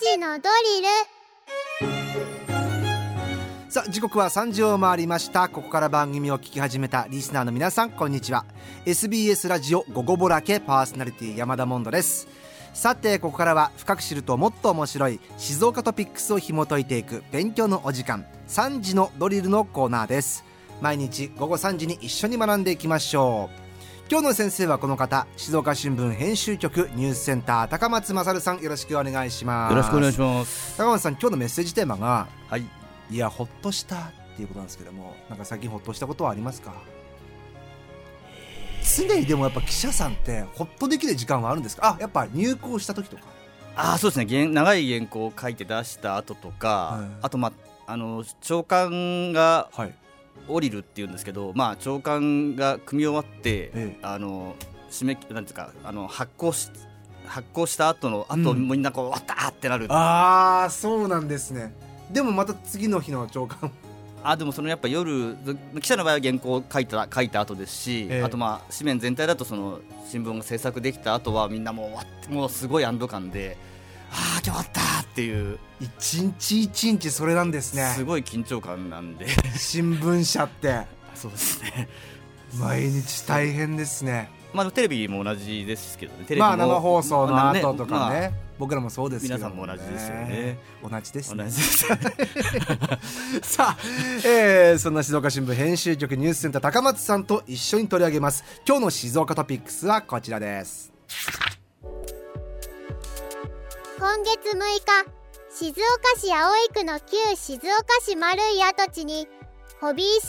時のドリル。さあ時刻は3時を回りました。ここから番組を聞き始めたリスナーの皆さんこんにちは。SBS ラジオ午後ぼらけパーソナリティ山田モンドです。さてここからは深く知るともっと面白い静岡トピックスを紐解いていく勉強のお時間3時のドリルのコーナーです。毎日午後3時に一緒に学んでいきましょう。今日の先生はこの方静岡新聞編集局ニュースセンター高松勝さんよろしくお願いします。よろしくお願いします。高松さん今日のメッセージテーマがはい。いやほっとしたっていうことなんですけどもなんか最近ほっとしたことはありますか？常にでもやっぱ記者さんってほっとできる時間はあるんですか？あやっぱ入校した時とか。あそうですね。原長い原稿を書いて出した後とか、はい。あとまああの長官がはい降りるっていうんですけど、まあ長官が組み終わって、ええ。あの締めなんていうかあの発行し発行した後の後、うん。みんなこう終わったってなる。ああそうなんですね。でもまた次の日の朝刊あでもそのやっぱ夜ず記者の場合は原稿を書いた書いた後ですし、ええ。あとまあ紙面全体だとその新聞が制作できた後はみんなもう終わってもうすごい安堵感でああ今日終わったっていう。一日一日それなんですすねごい緊張感なんで。新聞社って。そうですね。毎日大変ですね。まあテレビも同じですけどね。テレビもまあ生放送の後とかね,、まあ僕らもそうですけど皆さんも同じですよね。同じですね。同じです さあ、えー、そんな静岡新聞編集局ニュースセンター高松さんと一緒に取り上げます。今日の静岡トピックスはこちらです今月6日静岡市葵区の旧静岡市丸い跡地にホビー商材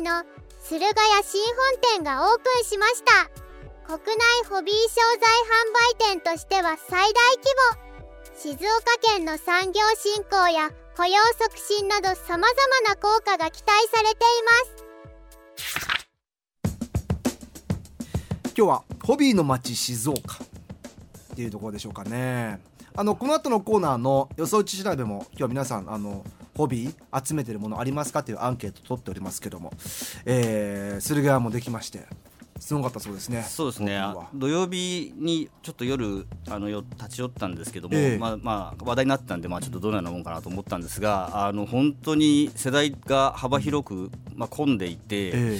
販売の駿河屋新本店がオープンしました。国内ホビー商材販売店としては最大規模。静岡県の産業振興や雇用促進など様々な効果が期待されています。今日はホビーの街静岡っていうところでしょうかね。あのこの後のコーナーの予想打ち調べも今日は皆さんあのホビー集めてるものありますかっていうアンケート取っておりますけども、えー、駿河屋もできましてすごかったそうですね。そうですね。土曜日にちょっと夜あのよ立ち寄ったんですけども、ええ。まあまあ話題になってたんでまあちょっとどのようなもんかなと思ったんですがあの本当に世代が幅広くまあ混んでいて、え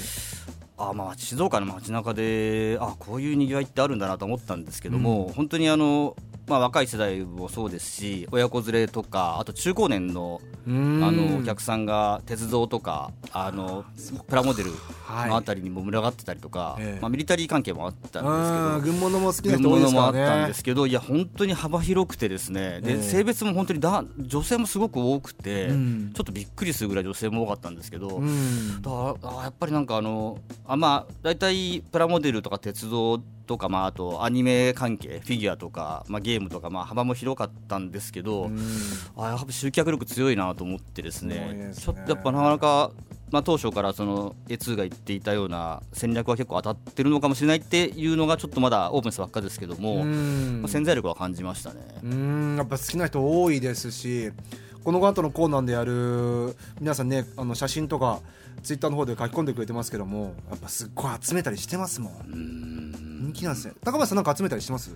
あまあ静岡の街中であこういうにぎわいってあるんだなと思ったんですけども、本当にあのまあ若い世代もそうですし親子連れとかあと中高年のあのお客さんが鉄道とかあのプラモデルのあたりにも群がってたりとか、ええ。まあ、ミリタリー関係もあったんですけど。軍物も好きな軍人多いですか物もあったんらねですけどいや本当に幅広くてですね。で、ええ。性別も本当にだ女性もすごく多くて、うん。ちょっとびっくりするぐらい女性も多かったんですけど、うん。だあやっぱりなんかあのあまあ大体プラモデルとか鉄道とか、まあ、あとアニメ関係フィギュアとか、まあ、ゲームとか、まあ、幅も広かったんですけど、うん。あやっぱ集客力強いなと思ってですね。ね。ちょっとやっぱなかなか、まあ、当初からその A2 が言っていたような戦略は結構当たってるのかもしれないっていうのがちょっとまだオープンしたばっかですけども、うん。まあ、潜在力は感じましたね。うん。やっぱ好きな人多いですしこの後のコーナーでやる皆さんねあの写真とかツイッターの方で書き込んでくれてますけどもやっぱすっごい集めたりしてますもん人気なんですね。高橋さんなんか集めたりしてます？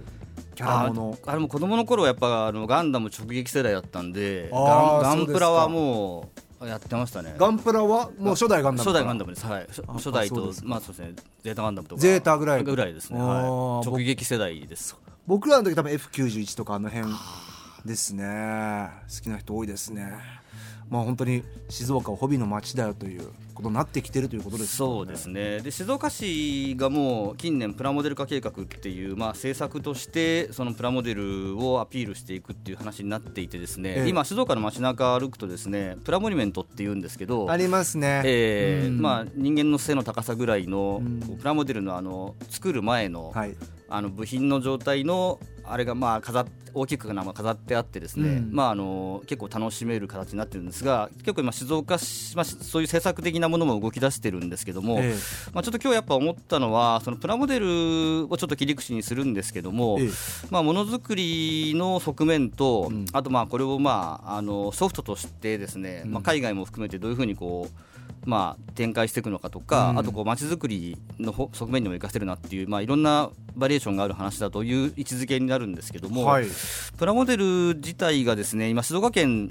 キャラもの。ああれも子供の頃はやっぱあのガンダム直撃世代だったんでガンガンプラはもうやってましたね。ガンプラはもう初代ガンダム初代ガンダムムです。はい。初代とまあそうですね。ゼータガンダムとか。ゼータぐらい。ぐらいですね、はい、僕直撃世代です。僕らの時多分 F91 とかあの辺ですね。好きな人多いですねまあ本当に静岡はホビーの街だよということになってきてるということですよそうですね。で静岡市がもう近年プラモデル化計画っていう、まあ、政策としてそのプラモデルをアピールしていくっていう話になっていてですね、ええ。今静岡の街中歩くとですねプラモニュメントっていうんですけど。ありますね。えーうん。まあ、人間の背の高さぐらいの、プラモデルのあの作る前の,、はいあの部品の状態のあれがまあ飾っ大きくな飾ってあってですね、うん。まあ、あの結構楽しめる形になってるんですが結構今静岡市、まあ、そういう政策的なものも動き出してるんですけども、え。まあ、ちょっと今日やっぱ思ったのはそのプラモデルをちょっと切り口にするんですけども、ええ。まあ、ものづくりの側面と、うん。あとまあこれをまああのソフトとしてですね、うん。まあ、海外も含めてどういうふうにこうまあ、展開していくのかとか、うん、あとこう街づくりの側面にも生かせるなっていう、まあ、いろんなバリエーションがある話だという位置づけになるんですけども、はい、プラモデル自体がですね今静岡県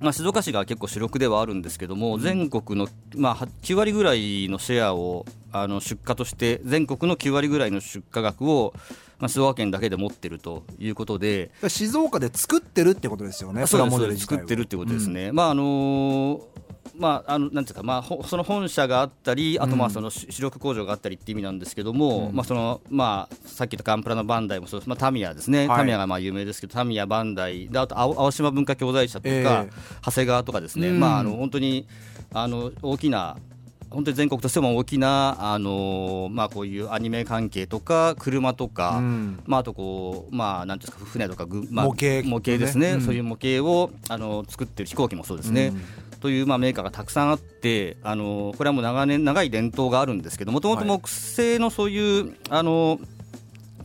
まあ、静岡市が結構主力ではあるんですけども、全国の、まあ、9割ぐらいのシェアをあの出荷として全国の9割ぐらいの出荷額を、まあ、静岡県だけで持ってるということで。静岡で作ってるってことですよねそうです作ってるってことですね、うん、まああのーまあ、あのなんていうか、まあ、その本社があったり、あとまあその主力工場があったりっていう意味なんですけども、うん、まあそのまあ、さっき言ったガンプラのバンダイもそうです、まあ、タミヤですね、はい、タミヤがまあ有名ですけど、タミヤ、バンダイ、であと青島文化教材社とか、えー、長谷川とかですね、うん、まあ、あの本当にあの大きな本当に全国としても大きな、あのまあ、こういうアニメ関係とか車とか、うん、まあ、あとこう、まあ、なんですか船とか、まあ、模型。模型ですね、うん、そういう模型をあの作ってる飛行機もそうですね。うん。というまあメーカーがたくさんあってあのこれはもう長年長い伝統があるんですけどもともと木製のそういう、はい、あの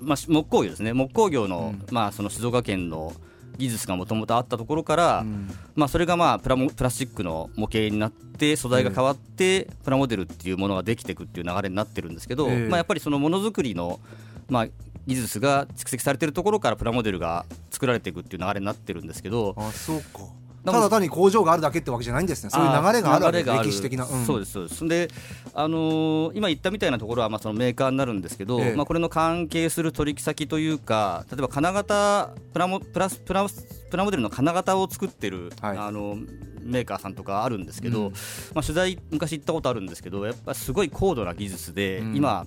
まあ、木工業ですね。木工業の,、まあその静岡県の技術がもともとあったところから、うん、まあ、それがまあプラモプラスチックの模型になって素材が変わって、プラモデルっていうものができていくっていう流れになってるんですけど、えー、まあ、やっぱりそのものづくりの、まあ、技術が蓄積されているところからプラモデルが作られていくっていう流れになってるんですけどあそうかただ単に工場があるだけってわけじゃないんですね。そういう流れがあるわけ歴史的な、うん、そうですそうです。で、あのー、今言ったみたいなところはまあそのメーカーになるんですけど、ええ、まあ、これの関係する取引先というか例えば金型プラモプラスプラプラモデルの金型を作ってる、はい、あのメーカーさんとかあるんですけど、うん、まあ、取材昔行ったことあるんですけどやっぱすごい高度な技術で、うん、今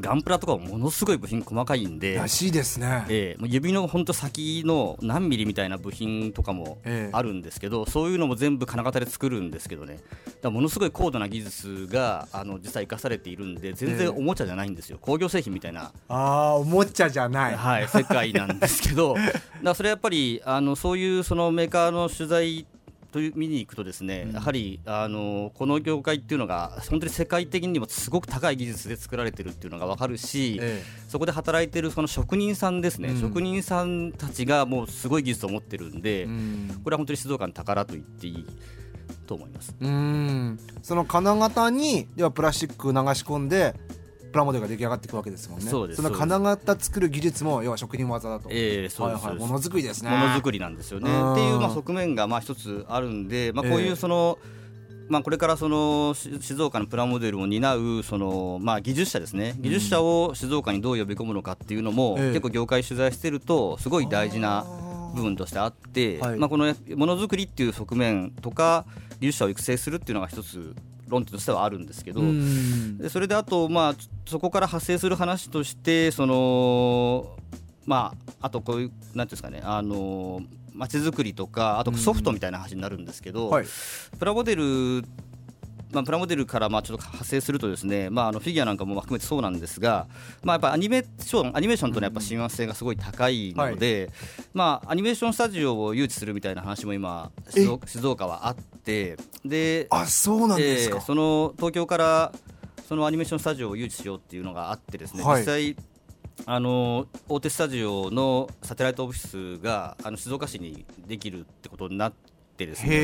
ガンプラとかもものすごい部品細かいんでらしいですね、えー、もう指の本当先の何ミリみたいな部品とかもあるんですけど、えー、そういうのも全部金型で作るんですけどね。だものすごい高度な技術があの実際生かされているんで全然おもちゃじゃないんですよ、えー、工業製品みたいな。あおもちゃじゃない、はい、世界なんですけど。だそれやっぱりあのそういうそのメーカーの取材という見に行くとですね、うん、やはりあのこの業界っていうのが本当に世界的にもすごく高い技術で作られてるっていうのが分かるし、ええ、そこで働いてるその職人さんですね、うん、職人さんたちがもうすごい技術を持ってるんで、うん、これは本当に静岡の宝と言っていい。と思います。うん。その金型にではプラスチック流し込んでプラモデルが出来上がっていくわけですもんね。その金型作る技術も要は職人技だと。ええー、そうです、はいはい、ものづくりですね。ものづくりなんですよね。っていうまあ側面がまあ一つあるんで、まあ、こういうその、えーまあ、これからその静岡のプラモデルを担うその、まあ、技術者ですね、技術者を静岡にどう呼び込むのかっていうのも、結構業界取材してるとすごい大事な部分としてあって、まあ、このものづくりっていう側面とか技術者を育成するっていうのが一つ論点としてはあるんですけど、でそれであと、まあ、そこから発生する話としてその、まあ、あとこういうなんていうんですかねあの街づくりとかあとソフトみたいな話になるんですけど、はい、プラモデルまあ、プラモデルからまあちょっと発生するとですね、まあ、あのフィギュアなんかも含めてそうなんですが、まあ、やっぱアニメーションアニメーションとのやっぱ親和性がすごい高いので、はい、まあ、アニメーションスタジオを誘致するみたいな話も今静岡はあってであそうなんですか、えー、その東京からそのアニメーションスタジオを誘致しようっていうのがあってですね、はい、実際あの大手スタジオのサテライトオフィスがあの静岡市にできるってことになってですねって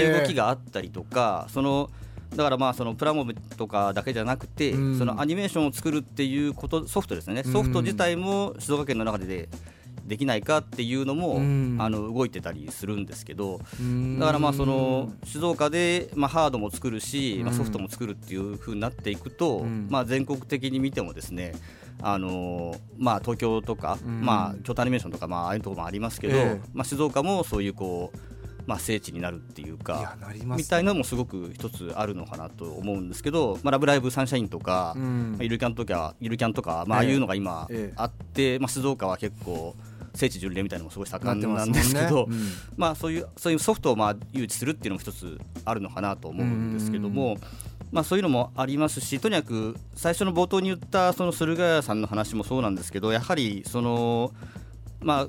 いう動きがあったりとかそのだからまあそのプラモとかだけじゃなくて、うん、そのアニメーションを作るっていうことソフトですね、ソフト自体も静岡県の中でできないかっていうのも、うん、あの動いてたりするんですけど、だからまあその静岡で、まあ、ハードも作るし、まあ、ソフトも作るっていうふうになっていくと、まあ、全国的に見てもですねあのまあ、東京とか、まあ、京都アニメーションとか、まあああいうところもありますけど、えー、まあ、静岡もそういうこうまあ、聖地になるっていうか、ね、みたいなのもすごく一つあるのかなと思うんですけど「まあ、ラブライブサンシャイン」とか、うん、まあ、ゆるキャンとかゆるキャンとか、まあああいうのが今あって、ええ、まあ、静岡は結構聖地巡礼みたいなのもすごい盛んなんですけど、ねうん、まあ、そういうそういうソフトをまあ誘致するっていうのも一つあるのかなと思うんですけども。まあ、そういうのもありますしとにかく最初の冒頭に言ったその駿河屋さんの話もそうなんですけどやはりその、まあ、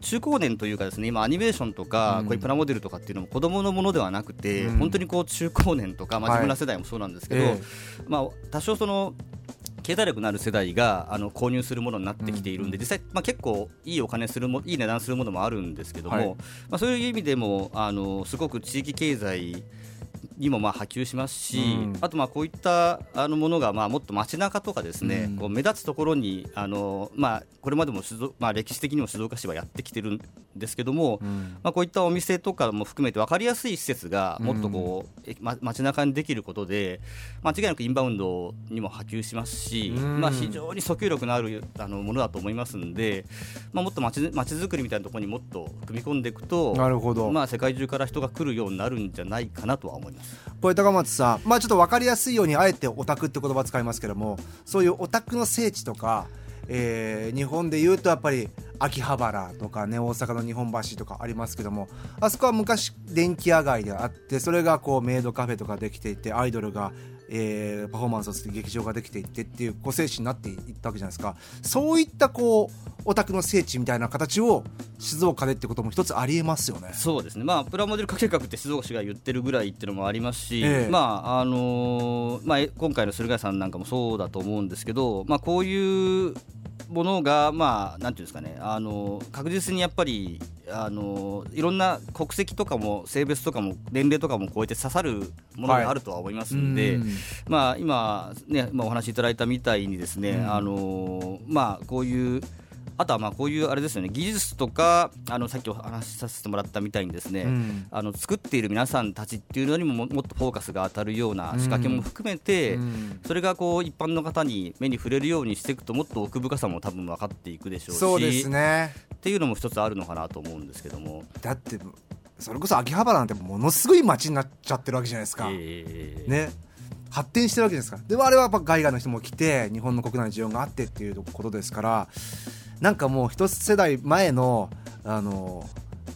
中高年というかですね今アニメーションとかこういうプラモデルとかっていうのも子供のものではなくて、本当にこう中高年とか、まあ、自分ら世代もそうなんですけど、まあ、多少その経済力のある世代があの購入するものになってきているんで、実際、まあ、結構いいお金するもいい値段するものもあるんですけども、まあ、そういう意味でもあのすごく地域経済にもまあ波及しますし、うん。あとまあこういったあのものがまあもっと街中とかですね、うん。こう目立つところにあの、まあ、これまでもまあ、歴史的にも静岡市はやってきてるんですけども、うん。まあ、こういったお店とかも含めて分かりやすい施設がもっとこう、えま街中にできることで間違いなくインバウンドにも波及しますし、うん。まあ、非常に訴求力のあるあのものだと思いますんで、まあ、もっと街街づくりみたいなところにもっと組み込んでいくとなるほど。まあ、世界中から人が来るようになるんじゃないかなとは思います。これ高松さん、まあ、ちょっと分かりやすいようにあえてオタクって言葉使いますけどもそういうオタクの聖地とか、えー日本で言うとやっぱり秋葉原とかね大阪の日本橋とかありますけどもあそこは昔電気屋街であってそれがこうメイドカフェとかできていてアイドルが、えーパフォーマンスをする劇場ができていってっていうこう聖地になっていったわけじゃないですか。そういったこうオタクの聖地みたいな形を静岡でってことも一つありえますよね。そうですね、まあ、プラモデル化計画って静岡市が言ってるぐらいっていうのもありますし、ええ。まああのーまあ、え今回の駿河屋さんなんかもそうだと思うんですけど、まあ、こういうものが、まあ、なんていうんですかね、あのー確実にやっぱり、あのーいろんな国籍とかも性別とかも年齢とかも超えて刺さるものがあるとは思いますんで、うん。まあ、今、ねまあ、お話しいただいたみたいにですね、うん。あのーまあ、こういうあとはまあこういうあれですよね技術とかあのさっきお話しさせてもらったみたいにですね、うん。あの作っている皆さんたちっていうのにもももっとフォーカスが当たるような仕掛けも含めて、うん。それがこう一般の方に目に触れるようにしていくともっと奥深さも多分分かっていくでしょうしそうですね。っていうのも一つあるのかなと思うんですけども。だってそれこそ秋葉原なんてものすごい街になっちゃってるわけじゃないですか、えーね。発展してるわけですか。らでもあれはやっぱ外外の人も来て日本の国内の需要があってっていうことですからなんかもう一世代前のあの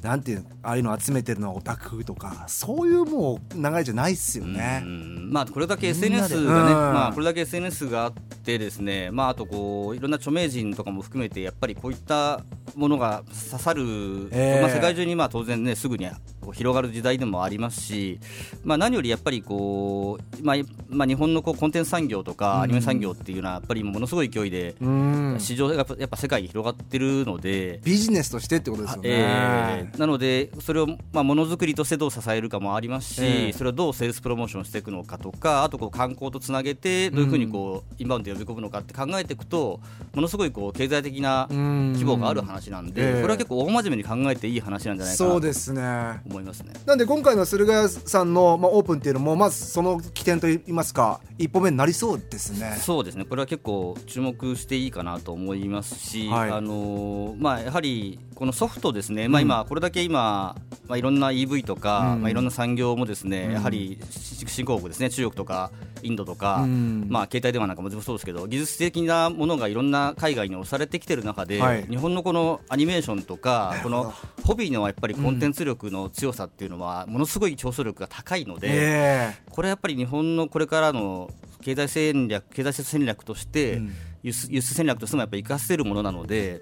なんていうのああいうの集めてるのはオタクとかそういうもう流れじゃないっすよね。うん。まあ、これだけ SNS がね、うん。まあ、これだけ SNS があってですね、まあ、あとこういろんな著名人とかも含めてやっぱりこういったものが刺さる、ええ。まあ、世界中にまあ当然ねすぐにこう広がる時代でもありますし、まあ、何よりやっぱりこう、まあまあ、日本のこうコンテンツ産業とかアニメ産業っていうのはやっぱりものすごい勢いでうん。市場がやっぱ世界に広がってるので。ビジネスとしてってことですよね。えーなので、それをまあものづくりとしてどう支えるかもありますし、ええ。それをどうセールスプロモーションしていくのかとか、あとこう観光とつなげて、どういうふうにこう、インバウンドで呼び込むのかって考えていくと、ものすごいこう経済的なうん。規模がある話なんで、ええ。これは結構大真面目に考えていい話なんじゃないかなとそうですね思いますね。なんで今回の駿河屋さんの、まあ、オープンっていうのもまずその起点といいますか一歩目になりそうですね。そうですね、これは結構注目していいかなと思いますし、はい。あのーまあ、やはりこのソフトですね、まあ、今、これだけ今、まあ、いろんな EV とか、うん。まあ、いろんな産業もですね、うん。やはりし新興国ですね、中国とかインドとか、うん。まあ、携帯電話なんかもそうですけど、技術的なものがいろんな海外に押されてきてる中で、はい。日本のこのアニメーションとか、このホビーのやっぱりコンテンツ力の強さっていうのは、ものすごい競争力が高いので。えこれやっぱり日本のこれからの経済戦略経済戦略として、うん。輸出戦略としてもやっぱり活かせるものなので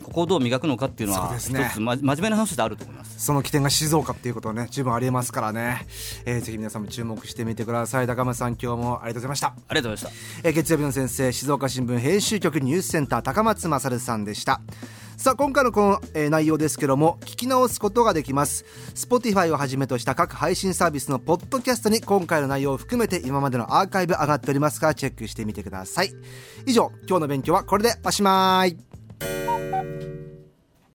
ここをどう磨くのかっていうのは一つ、ま、真面目な話であると思います。その起点が静岡っていうことはね十分ありえますからね、えーぜひ皆さんも注目してみてください。高松さん今日もありがとうございました、ありがとうございました。えー月曜日の先生静岡新聞編集局ニュースセンター高松勝さんでした。さあ今回のこの、えー内容ですけども聞き直すことができます。Spotify をはじめとした各配信サービスのポッドキャストに今回の内容を含めて今までのアーカイブ上がっておりますからチェックしてみてください。以上今日の勉強はこれでおしまい